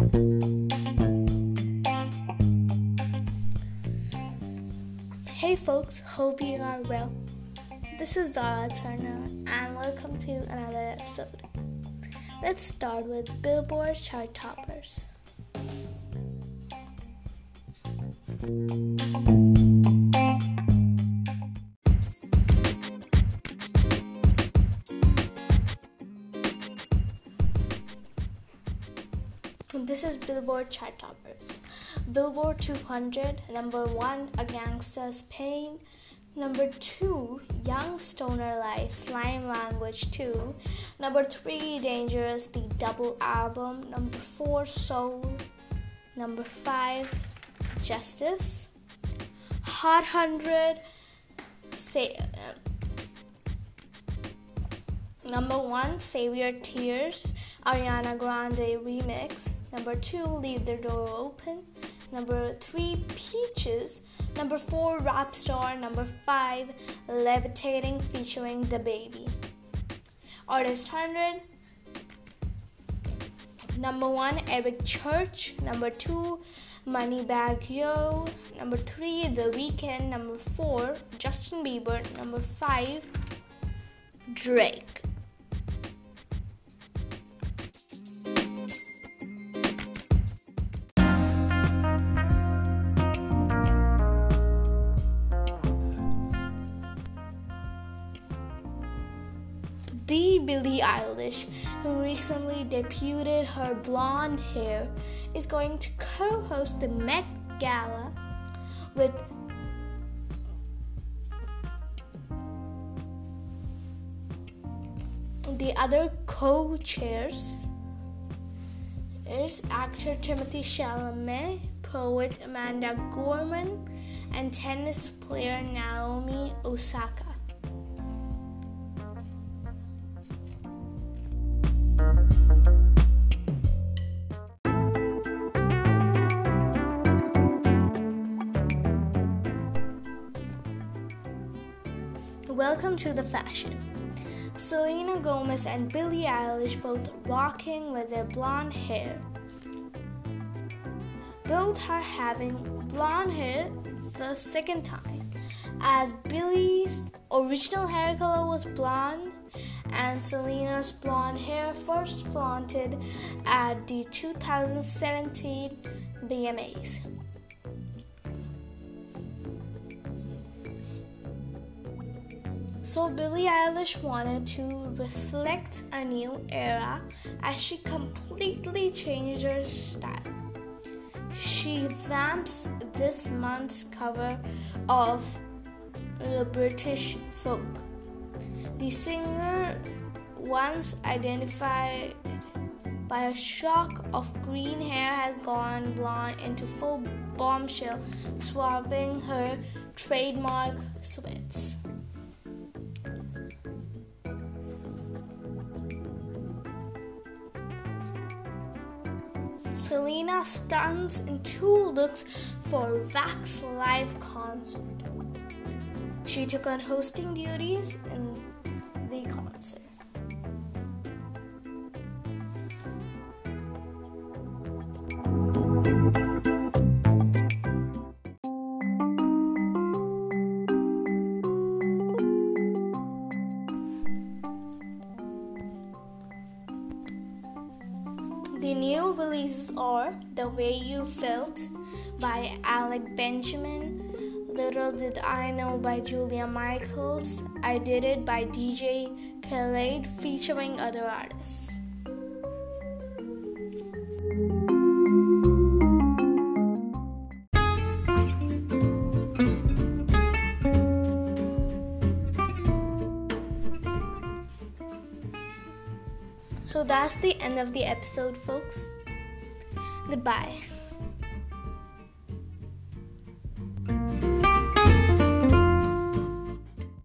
Hey folks, hope you are well. This is Dara Turner and welcome to another episode. Let's start with Billboard chart toppers. This is Billboard chart toppers. Billboard 200, number one, A Gangsta's Pain. Number two, Young Stoner Life, Slime Language 2. Number three, Dangerous, the double album. Number four, Soul. Number five, Justice. Hot 100, say, uh, number one, Save Your Tears, Ariana Grande remix. Number two, Leave the Door Open. Number three, Peaches. Number four, Rap Star. Number five, Levitating featuring DaBaby. Artist 100. Number one, Eric Church. Number two, Moneybagg Yo. Number three, The Weeknd. Number four, Justin Bieber. Number five, Drake. The Billie Eilish, who recently debuted her blonde hair, is going to co host the Met Gala with the other co chairs is actor Timothée Chalamet, poet Amanda Gorman, and tennis player Naomi Osaka. Welcome to the fashion. Selena Gomez and Billie Eilish both rocking with their blonde hair. Both are having blonde hair the second time, as Billie's original hair color was blonde and Selena's blonde hair first flaunted at the 2017 VMAs. So Billie Eilish wanted to reflect a new era as she completely changed her style. She vamps this month's cover of the British Vogue. The singer once identified by a shock of green hair has gone blonde into full bombshell, swapping her trademark sweats. Selena stuns in two looks for Vax live concert. She took on hosting duties in The new releases are The Way You Felt by Alec Benjamin, Little Did I Know by Julia Michaels, I Did It by DJ Khaled featuring other artists. So that's the end of the episode, folks. Goodbye.